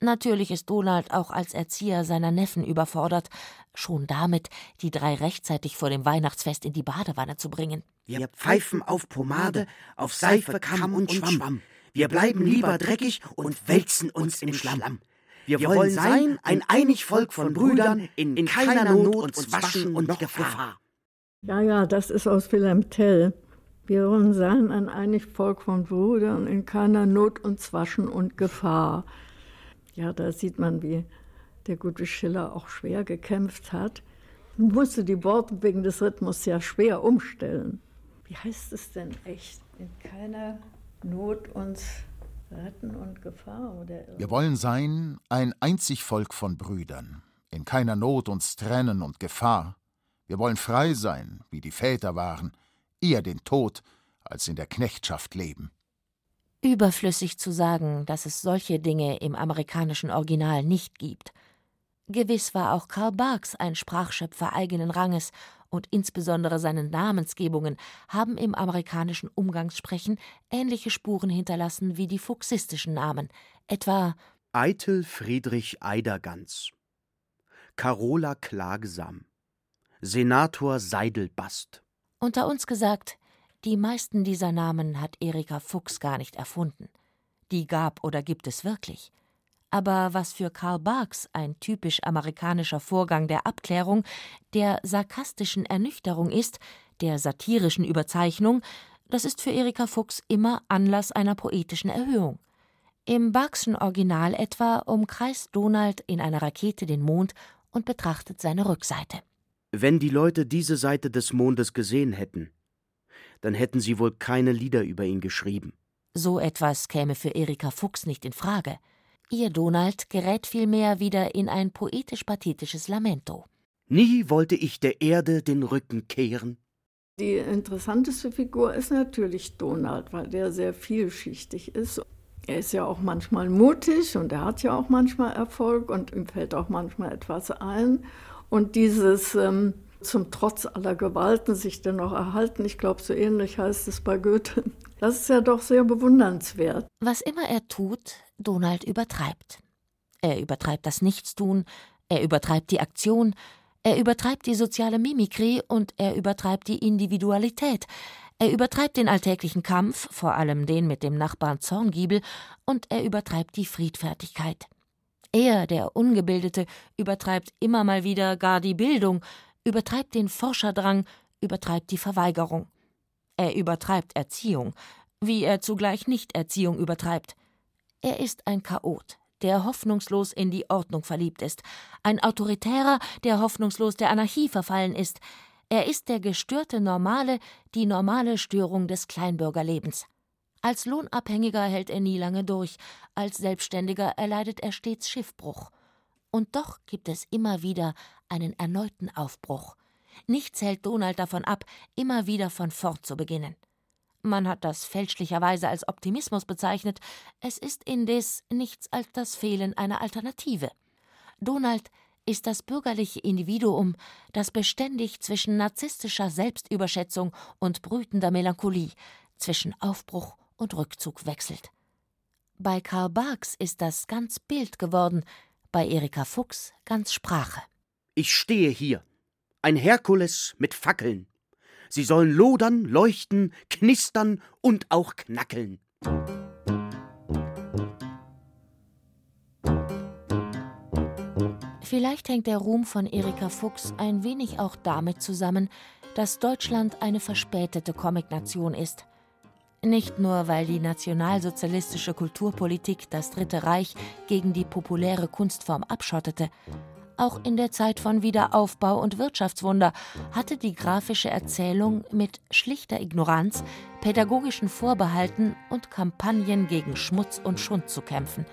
Natürlich ist Donald auch als Erzieher seiner Neffen überfordert, schon damit, die drei rechtzeitig vor dem Weihnachtsfest in die Badewanne zu bringen. Wir pfeifen auf Pomade, auf Seife, Kamm und Schwamm. Wir bleiben lieber dreckig und wälzen uns im Schlamm. Wir wollen sein ein einig Volk von Brüdern, in keiner Not uns waschen und Gefahr. Ja, ja, das ist aus Wilhelm Tell. Wir wollen sein ein einig Volk von Brüdern, in keiner Not uns waschen und Gefahr. Ja, da sieht man, wie der gute Schiller auch schwer gekämpft hat. Man musste die Worte wegen des Rhythmus ja schwer umstellen. Wie heißt es denn echt? In keiner Not uns Retten und Gefahr oder Wir wollen sein ein einzig Volk von Brüdern, in keiner Not uns trennen und Gefahr. Wir wollen frei sein, wie die Väter waren, eher den Tod als in der Knechtschaft leben. Überflüssig zu sagen, dass es solche Dinge im amerikanischen Original nicht gibt. Gewiss war auch Karl Barks ein Sprachschöpfer eigenen Ranges, und insbesondere seine Namensgebungen haben im amerikanischen Umgangssprechen ähnliche Spuren hinterlassen wie die fuchsistischen Namen, etwa Eitel Friedrich Eidergans, Carola Klagsam, Senator Seidelbast. Unter uns gesagt, die meisten dieser Namen hat Erika Fuchs gar nicht erfunden. Die gab oder gibt es wirklich. Aber was für Karl Barks ein typisch amerikanischer Vorgang der Abklärung, der sarkastischen Ernüchterung ist, der satirischen Überzeichnung, das ist für Erika Fuchs immer Anlass einer poetischen Erhöhung. Im Barkschen Original etwa umkreist Donald in einer Rakete den Mond und betrachtet seine Rückseite. Wenn die Leute diese Seite des Mondes gesehen hätten, dann hätten sie wohl keine Lieder über ihn geschrieben. So etwas käme für Erika Fuchs nicht in Frage. Ihr Donald gerät vielmehr wieder in ein poetisch-pathetisches Lamento. Nie wollte ich der Erde den Rücken kehren. Die interessanteste Figur ist natürlich Donald, weil der sehr vielschichtig ist. Er ist ja auch manchmal mutig und er hat ja auch manchmal Erfolg und ihm fällt auch manchmal etwas ein. Und dieses ähm, zum Trotz aller Gewalten sich dennoch erhalten, ich glaube, so ähnlich heißt es bei Goethe, das ist ja doch sehr bewundernswert. Was immer er tut, Donald übertreibt. Er übertreibt das Nichtstun, er übertreibt die Aktion, er übertreibt die soziale Mimikrie und er übertreibt die Individualität. Er übertreibt den alltäglichen Kampf, vor allem den mit dem Nachbarn Zorngiebel, und er übertreibt die Friedfertigkeit. Er, der Ungebildete, übertreibt immer mal wieder gar die Bildung, übertreibt den Forscherdrang, übertreibt die Verweigerung. Er übertreibt Erziehung, wie er zugleich Nichterziehung übertreibt. Er ist ein Chaot, der hoffnungslos in die Ordnung verliebt ist, ein Autoritärer, der hoffnungslos der Anarchie verfallen ist. Er ist der gestörte Normale, die normale Störung des Kleinbürgerlebens. Als Lohnabhängiger hält er nie lange durch, als Selbstständiger erleidet er stets Schiffbruch. Und doch gibt es immer wieder einen erneuten Aufbruch. Nichts hält Donald davon ab, immer wieder von fort zu beginnen. Man hat das fälschlicherweise als Optimismus bezeichnet, es ist indes nichts als das Fehlen einer Alternative. Donald ist das bürgerliche Individuum, das beständig zwischen narzisstischer Selbstüberschätzung und brütender Melancholie, zwischen Aufbruch und Rückzug wechselt. Bei Karl Barks ist das ganz Bild geworden, bei Erika Fuchs ganz Sprache. Ich stehe hier, ein Herkules mit Fackeln. Sie sollen lodern, leuchten, knistern und auch knackeln. Vielleicht hängt der Ruhm von Erika Fuchs ein wenig auch damit zusammen, dass Deutschland eine verspätete Comicnation ist. Nicht nur, weil die nationalsozialistische Kulturpolitik das Dritte Reich gegen die populäre Kunstform abschottete, auch in der Zeit von Wiederaufbau und Wirtschaftswunder hatte die grafische Erzählung mit schlichter Ignoranz, pädagogischen Vorbehalten und Kampagnen gegen Schmutz und Schund zu kämpfen.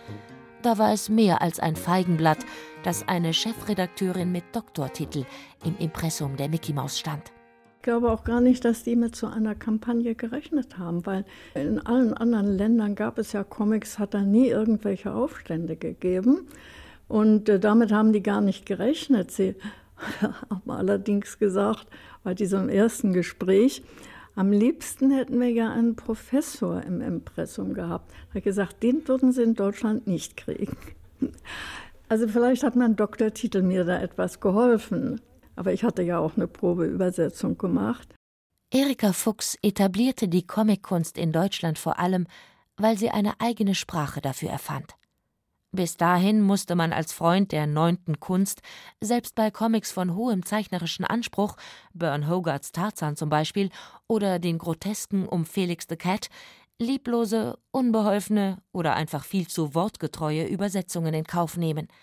Da war es mehr als ein Feigenblatt, das eine Chefredakteurin mit Doktortitel im Impressum der Mickey Maus stand. Ich glaube auch gar nicht, dass die mit so einer Kampagne gerechnet haben, weil in allen anderen Ländern gab es ja Comics, hat da nie irgendwelche Aufstände gegeben. Und äh, damit haben die gar nicht gerechnet. Sie haben allerdings gesagt, bei diesem ersten Gespräch, am liebsten hätten wir ja einen Professor im Impressum gehabt. Er hat gesagt, den würden sie in Deutschland nicht kriegen. Also vielleicht hat mein Doktortitel mir da etwas geholfen. Aber ich hatte ja auch eine Probeübersetzung gemacht. Erika Fuchs etablierte die Comickunst in Deutschland vor allem, weil sie eine eigene Sprache dafür erfand. Bis dahin musste man als Freund der neunten Kunst selbst bei Comics von hohem zeichnerischen Anspruch, Bern Hogarths Tarzan zum Beispiel, oder den Grotesken um Felix the Cat, lieblose, unbeholfene oder einfach viel zu wortgetreue Übersetzungen in Kauf nehmen –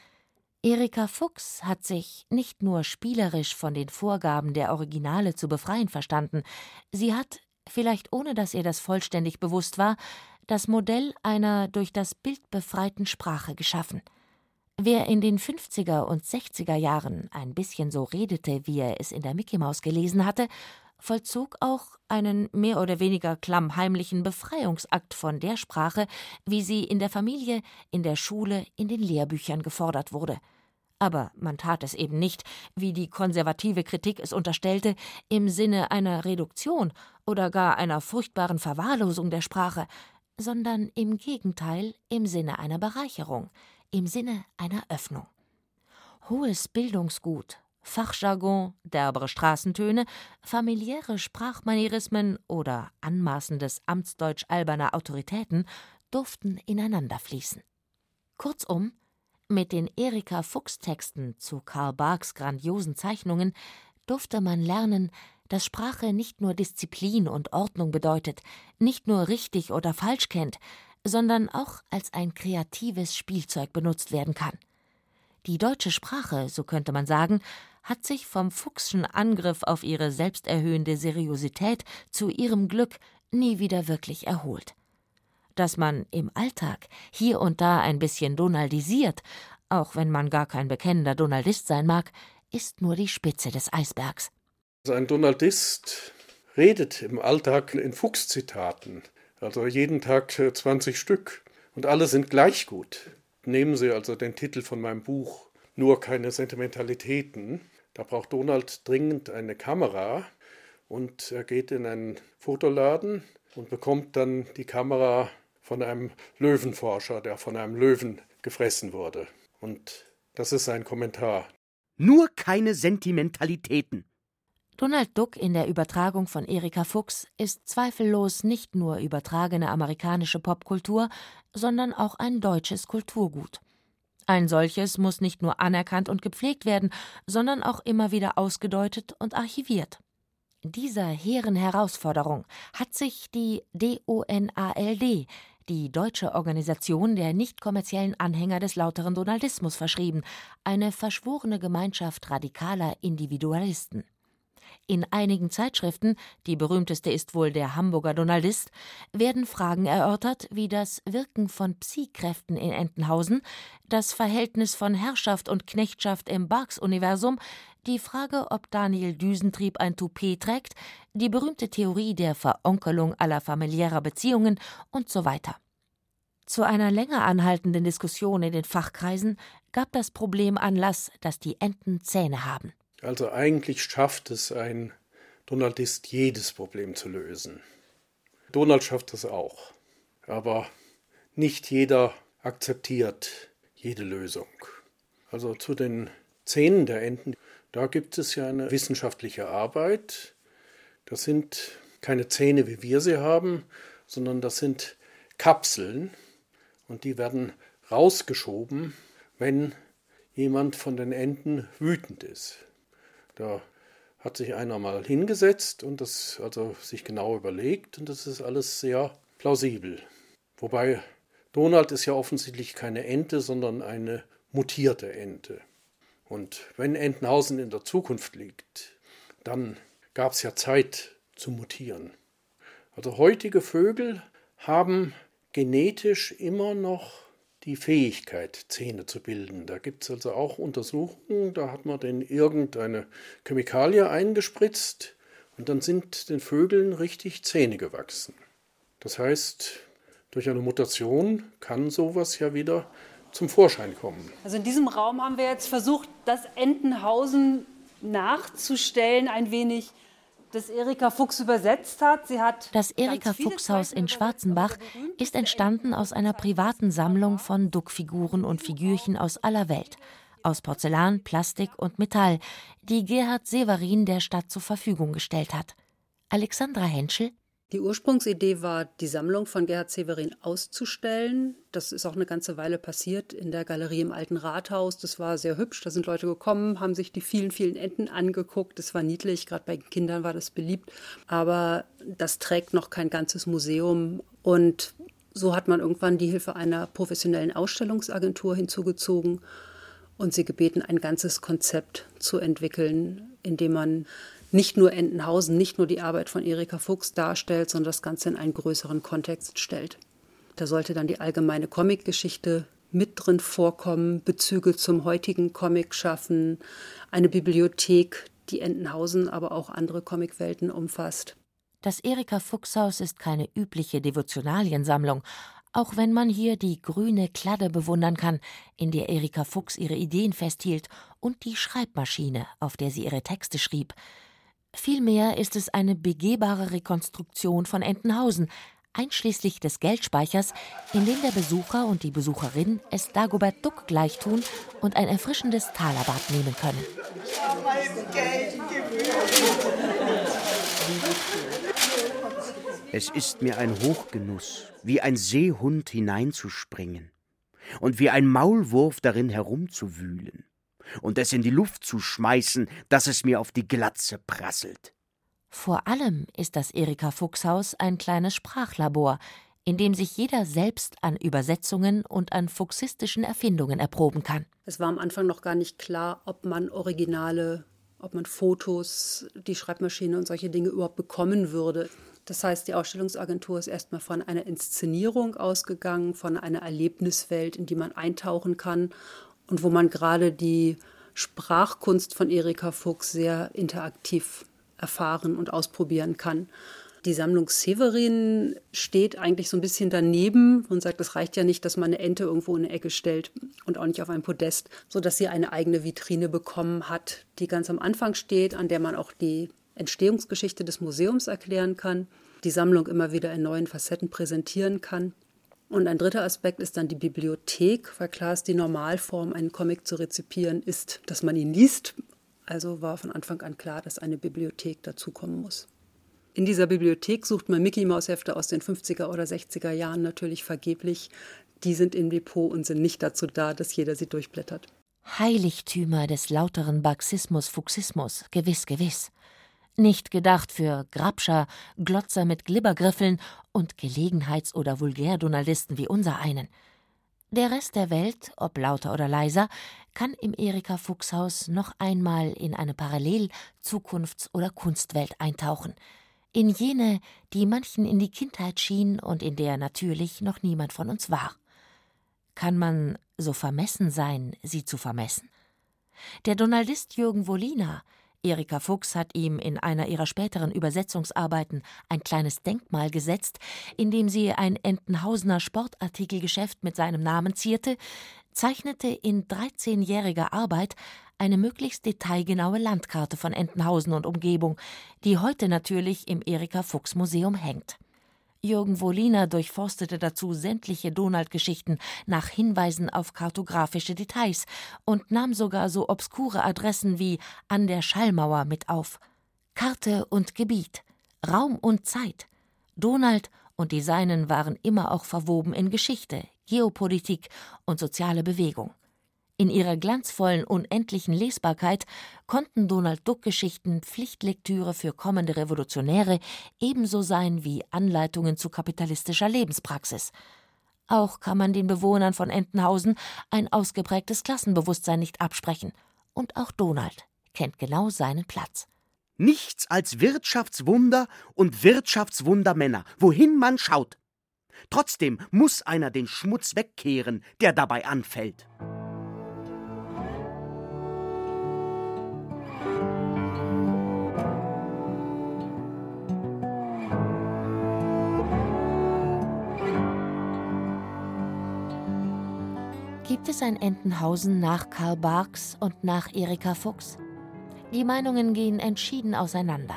Erika Fuchs hat sich nicht nur spielerisch von den Vorgaben der Originale zu befreien verstanden, sie hat, vielleicht ohne dass ihr das vollständig bewusst war, das Modell einer durch das Bild befreiten Sprache geschaffen. Wer in den 50er und 60er Jahren ein bisschen so redete, wie er es in der Mickey Maus gelesen hatte, vollzog auch einen mehr oder weniger klammheimlichen Befreiungsakt von der Sprache, wie sie in der Familie, in der Schule, in den Lehrbüchern gefordert wurde. Aber man tat es eben nicht, wie die konservative Kritik es unterstellte, im Sinne einer Reduktion oder gar einer furchtbaren Verwahrlosung der Sprache, sondern im Gegenteil im Sinne einer Bereicherung, im Sinne einer Öffnung. Hohes Bildungsgut, Fachjargon, derbere Straßentöne, familiäre Sprachmanierismen oder anmaßendes Amtsdeutsch alberner Autoritäten durften ineinander fließen. Kurzum, mit den Erika Fuchs Texten zu Karl Barks grandiosen Zeichnungen durfte man lernen, dass Sprache nicht nur Disziplin und Ordnung bedeutet, nicht nur richtig oder falsch kennt, sondern auch als ein kreatives Spielzeug benutzt werden kann. Die deutsche Sprache, so könnte man sagen, hat sich vom Fuchschen Angriff auf ihre selbsterhöhende Seriosität zu ihrem Glück nie wieder wirklich erholt. Dass man im Alltag hier und da ein bisschen donaldisiert, auch wenn man gar kein bekennender Donaldist sein mag, ist nur die Spitze des Eisbergs. Also ein Donaldist redet im Alltag in Fuchszitaten, also jeden Tag 20 Stück und alle sind gleich gut. Nehmen Sie also den Titel von meinem Buch Nur keine Sentimentalitäten. Da braucht Donald dringend eine Kamera und er geht in einen Fotoladen und bekommt dann die Kamera von einem Löwenforscher, der von einem Löwen gefressen wurde. Und das ist sein Kommentar. Nur keine Sentimentalitäten. Donald Duck in der Übertragung von Erika Fuchs ist zweifellos nicht nur übertragene amerikanische Popkultur, sondern auch ein deutsches Kulturgut. Ein solches muss nicht nur anerkannt und gepflegt werden, sondern auch immer wieder ausgedeutet und archiviert. Dieser hehren Herausforderung hat sich die DONALD, die deutsche Organisation der nicht kommerziellen Anhänger des lauteren Donaldismus, verschrieben, eine verschworene Gemeinschaft radikaler Individualisten. In einigen Zeitschriften, die berühmteste ist wohl der Hamburger Donaldist, werden Fragen erörtert, wie das Wirken von Psi-Kräften in Entenhausen, das Verhältnis von Herrschaft und Knechtschaft im Barks-Universum, die Frage, ob Daniel Düsentrieb ein Toupet trägt, die berühmte Theorie der Veronkelung aller familiärer Beziehungen und so weiter. Zu einer länger anhaltenden Diskussion in den Fachkreisen gab das Problem Anlass, dass die Enten Zähne haben. Also eigentlich schafft es ein Donaldist, jedes Problem zu lösen. Donald schafft es auch. Aber nicht jeder akzeptiert jede Lösung. Also zu den Zähnen der Enten, da gibt es ja eine wissenschaftliche Arbeit. Das sind keine Zähne, wie wir sie haben, sondern das sind Kapseln und die werden rausgeschoben, wenn jemand von den Enten wütend ist. Da hat sich einer mal hingesetzt und das also sich genau überlegt und das ist alles sehr plausibel. Wobei Donald ist ja offensichtlich keine Ente, sondern eine mutierte Ente. Und wenn Entenhausen in der Zukunft liegt, dann gab es ja Zeit zu mutieren. Also heutige Vögel haben genetisch immer noch die Fähigkeit, Zähne zu bilden. Da gibt es also auch Untersuchungen, da hat man denen irgendeine Chemikalie eingespritzt und dann sind den Vögeln richtig Zähne gewachsen. Das heißt, durch eine Mutation kann sowas ja wieder zum Vorschein kommen. Also in diesem Raum haben wir jetzt versucht, das Entenhausen nachzustellen, ein wenig das Erika Fuchs übersetzt hat. Sie hat das Erika Fuchs Haus in Schwarzenbach ist entstanden aus einer privaten Sammlung von Duckfiguren und Figürchen aus aller Welt, aus Porzellan, Plastik und Metall, die Gerhard Severin der Stadt zur Verfügung gestellt hat. Alexandra Henschel die Ursprungsidee war, die Sammlung von Gerhard Severin auszustellen. Das ist auch eine ganze Weile passiert in der Galerie im Alten Rathaus. Das war sehr hübsch. Da sind Leute gekommen, haben sich die vielen, vielen Enten angeguckt. Das war niedlich. Gerade bei Kindern war das beliebt. Aber das trägt noch kein ganzes Museum. Und so hat man irgendwann die Hilfe einer professionellen Ausstellungsagentur hinzugezogen und sie gebeten, ein ganzes Konzept zu entwickeln, in dem man nicht nur Entenhausen, nicht nur die Arbeit von Erika Fuchs darstellt, sondern das Ganze in einen größeren Kontext stellt. Da sollte dann die allgemeine Comicgeschichte mit drin vorkommen, Bezüge zum heutigen Comic schaffen, eine Bibliothek, die Entenhausen, aber auch andere Comicwelten umfasst. Das Erika Fuchshaus ist keine übliche Devotionaliensammlung, auch wenn man hier die grüne Kladde bewundern kann, in der Erika Fuchs ihre Ideen festhielt, und die Schreibmaschine, auf der sie ihre Texte schrieb. Vielmehr ist es eine begehbare Rekonstruktion von Entenhausen, einschließlich des Geldspeichers, in dem der Besucher und die Besucherin es Dagobert Duck gleichtun und ein erfrischendes Talerbad nehmen können. Es ist mir ein Hochgenuss, wie ein Seehund hineinzuspringen und wie ein Maulwurf darin herumzuwühlen und es in die Luft zu schmeißen, dass es mir auf die Glatze prasselt. Vor allem ist das Erika Fuchshaus ein kleines Sprachlabor, in dem sich jeder selbst an Übersetzungen und an fuchsistischen Erfindungen erproben kann. Es war am Anfang noch gar nicht klar, ob man Originale, ob man Fotos, die Schreibmaschine und solche Dinge überhaupt bekommen würde. Das heißt, die Ausstellungsagentur ist erstmal von einer Inszenierung ausgegangen, von einer Erlebniswelt, in die man eintauchen kann und wo man gerade die Sprachkunst von Erika Fuchs sehr interaktiv erfahren und ausprobieren kann. Die Sammlung Severin steht eigentlich so ein bisschen daneben und sagt, es reicht ja nicht, dass man eine Ente irgendwo in eine Ecke stellt und auch nicht auf ein Podest, sodass sie eine eigene Vitrine bekommen hat, die ganz am Anfang steht, an der man auch die Entstehungsgeschichte des Museums erklären kann, die Sammlung immer wieder in neuen Facetten präsentieren kann. Und ein dritter Aspekt ist dann die Bibliothek, weil klar ist, die Normalform, einen Comic zu rezipieren, ist, dass man ihn liest also war von Anfang an klar, dass eine Bibliothek dazukommen muss. In dieser Bibliothek sucht man Mickey Maus Hefte aus den 50er oder 60er Jahren natürlich vergeblich. Die sind im Depot und sind nicht dazu da, dass jeder sie durchblättert. Heiligtümer des lauteren Baxismus, Fuchsismus, gewiss, gewiss. Nicht gedacht für Grabscher, Glotzer mit Glibbergriffeln und Gelegenheits- oder Vulgärdonaldisten wie unser einen. Der Rest der Welt, ob lauter oder leiser, kann im Erika Fuchshaus noch einmal in eine Parallel-, Zukunfts- oder Kunstwelt eintauchen. In jene, die manchen in die Kindheit schien und in der natürlich noch niemand von uns war. Kann man so vermessen sein, sie zu vermessen? Der Donaldist Jürgen Wolina Erika Fuchs hat ihm in einer ihrer späteren Übersetzungsarbeiten ein kleines Denkmal gesetzt, in dem sie ein Entenhausener Sportartikelgeschäft mit seinem Namen zierte, zeichnete in 13-jähriger Arbeit eine möglichst detailgenaue Landkarte von Entenhausen und Umgebung, die heute natürlich im Erika Fuchs Museum hängt. Jürgen Wohliner durchforstete dazu sämtliche Donald-Geschichten nach Hinweisen auf kartografische Details und nahm sogar so obskure Adressen wie an der Schallmauer mit auf. Karte und Gebiet, Raum und Zeit. Donald und die Seinen waren immer auch verwoben in Geschichte, Geopolitik und soziale Bewegung. In ihrer glanzvollen, unendlichen Lesbarkeit konnten Donald Duck-Geschichten Pflichtlektüre für kommende Revolutionäre ebenso sein wie Anleitungen zu kapitalistischer Lebenspraxis. Auch kann man den Bewohnern von Entenhausen ein ausgeprägtes Klassenbewusstsein nicht absprechen. Und auch Donald kennt genau seinen Platz. Nichts als Wirtschaftswunder und Wirtschaftswundermänner, wohin man schaut. Trotzdem muss einer den Schmutz wegkehren, der dabei anfällt. Gibt es ein Entenhausen nach Karl Barks und nach Erika Fuchs? Die Meinungen gehen entschieden auseinander.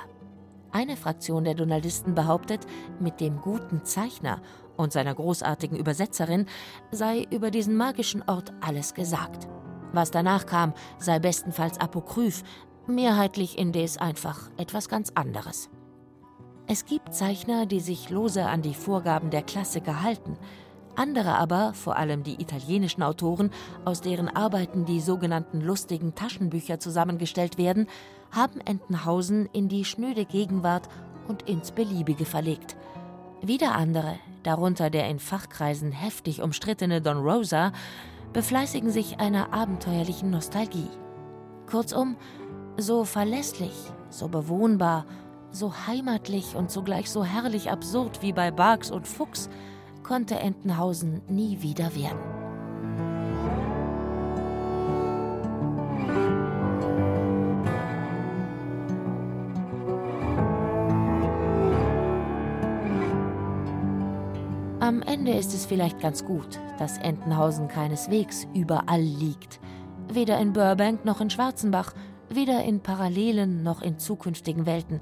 Eine Fraktion der Donaldisten behauptet, mit dem guten Zeichner und seiner großartigen Übersetzerin sei über diesen magischen Ort alles gesagt. Was danach kam, sei bestenfalls apokryph, mehrheitlich indes einfach etwas ganz anderes. Es gibt Zeichner, die sich lose an die Vorgaben der Klassiker halten, andere aber, vor allem die italienischen Autoren, aus deren Arbeiten die sogenannten lustigen Taschenbücher zusammengestellt werden, haben Entenhausen in die schnöde Gegenwart und ins Beliebige verlegt. Wieder andere, darunter der in Fachkreisen heftig umstrittene Don Rosa, befleißigen sich einer abenteuerlichen Nostalgie. Kurzum, so verlässlich, so bewohnbar, so heimatlich und zugleich so herrlich absurd wie bei Barks und Fuchs konnte Entenhausen nie wieder werden. Am Ende ist es vielleicht ganz gut, dass Entenhausen keineswegs überall liegt. Weder in Burbank noch in Schwarzenbach, weder in parallelen noch in zukünftigen Welten,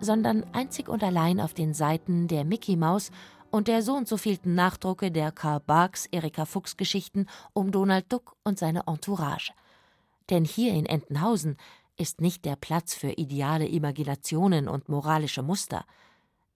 sondern einzig und allein auf den Seiten der Mickey Maus und der so und so vielten Nachdrucke der Karl Barks Erika Fuchs Geschichten um Donald Duck und seine Entourage. Denn hier in Entenhausen ist nicht der Platz für ideale Imaginationen und moralische Muster.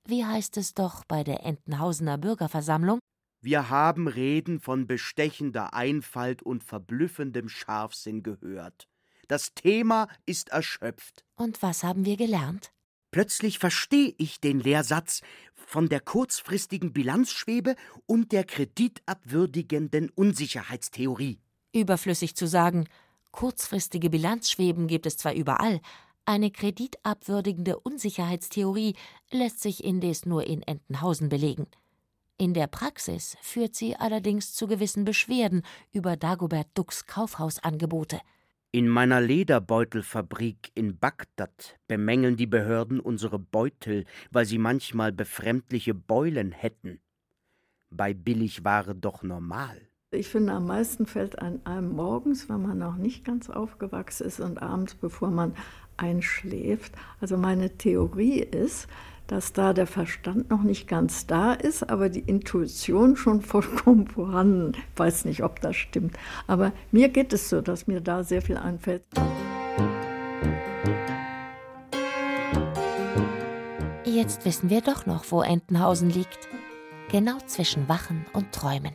Wie heißt es doch bei der Entenhausener Bürgerversammlung? Wir haben Reden von bestechender Einfalt und verblüffendem Scharfsinn gehört. Das Thema ist erschöpft. Und was haben wir gelernt? Plötzlich verstehe ich den Lehrsatz von der kurzfristigen Bilanzschwebe und der kreditabwürdigenden Unsicherheitstheorie. Überflüssig zu sagen, kurzfristige Bilanzschweben gibt es zwar überall, eine kreditabwürdigende Unsicherheitstheorie lässt sich indes nur in Entenhausen belegen. In der Praxis führt sie allerdings zu gewissen Beschwerden über Dagobert Ducks Kaufhausangebote. In meiner Lederbeutelfabrik in Bagdad bemängeln die Behörden unsere Beutel, weil sie manchmal befremdliche Beulen hätten. Bei Billigware doch normal. Ich finde, am meisten fällt einem morgens, wenn man noch nicht ganz aufgewachsen ist und abends, bevor man einschläft. Also meine Theorie ist, dass da der Verstand noch nicht ganz da ist, aber die Intuition schon vollkommen vorhanden. Ich weiß nicht, ob das stimmt. Aber mir geht es so, dass mir da sehr viel einfällt. Jetzt wissen wir doch noch, wo Entenhausen liegt. Genau zwischen Wachen und Träumen.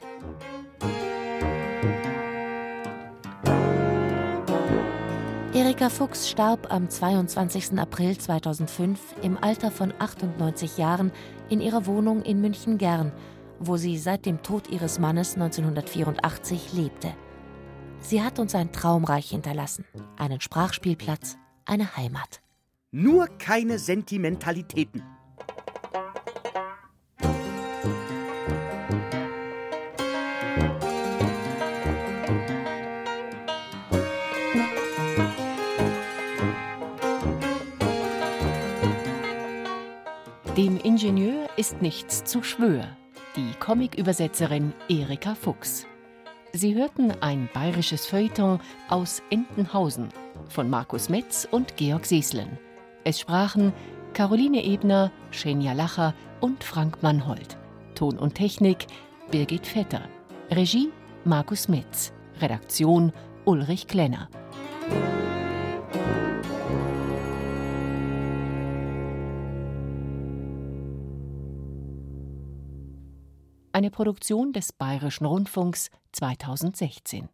Erika Fuchs starb am 22. April 2005 im Alter von 98 Jahren in ihrer Wohnung in München-Gern, wo sie seit dem Tod ihres Mannes 1984 lebte. Sie hat uns ein Traumreich hinterlassen, einen Sprachspielplatz, eine Heimat. Nur keine Sentimentalitäten. Ingenieur ist nichts zu schwör. Die Comicübersetzerin Erika Fuchs. Sie hörten ein bayerisches Feuilleton aus Entenhausen von Markus Metz und Georg Seeslen. Es sprachen Caroline Ebner, Schenja Lacher und Frank Mannhold. Ton und Technik Birgit Vetter. Regie Markus Metz. Redaktion Ulrich Klenner. Eine Produktion des Bayerischen Rundfunks 2016.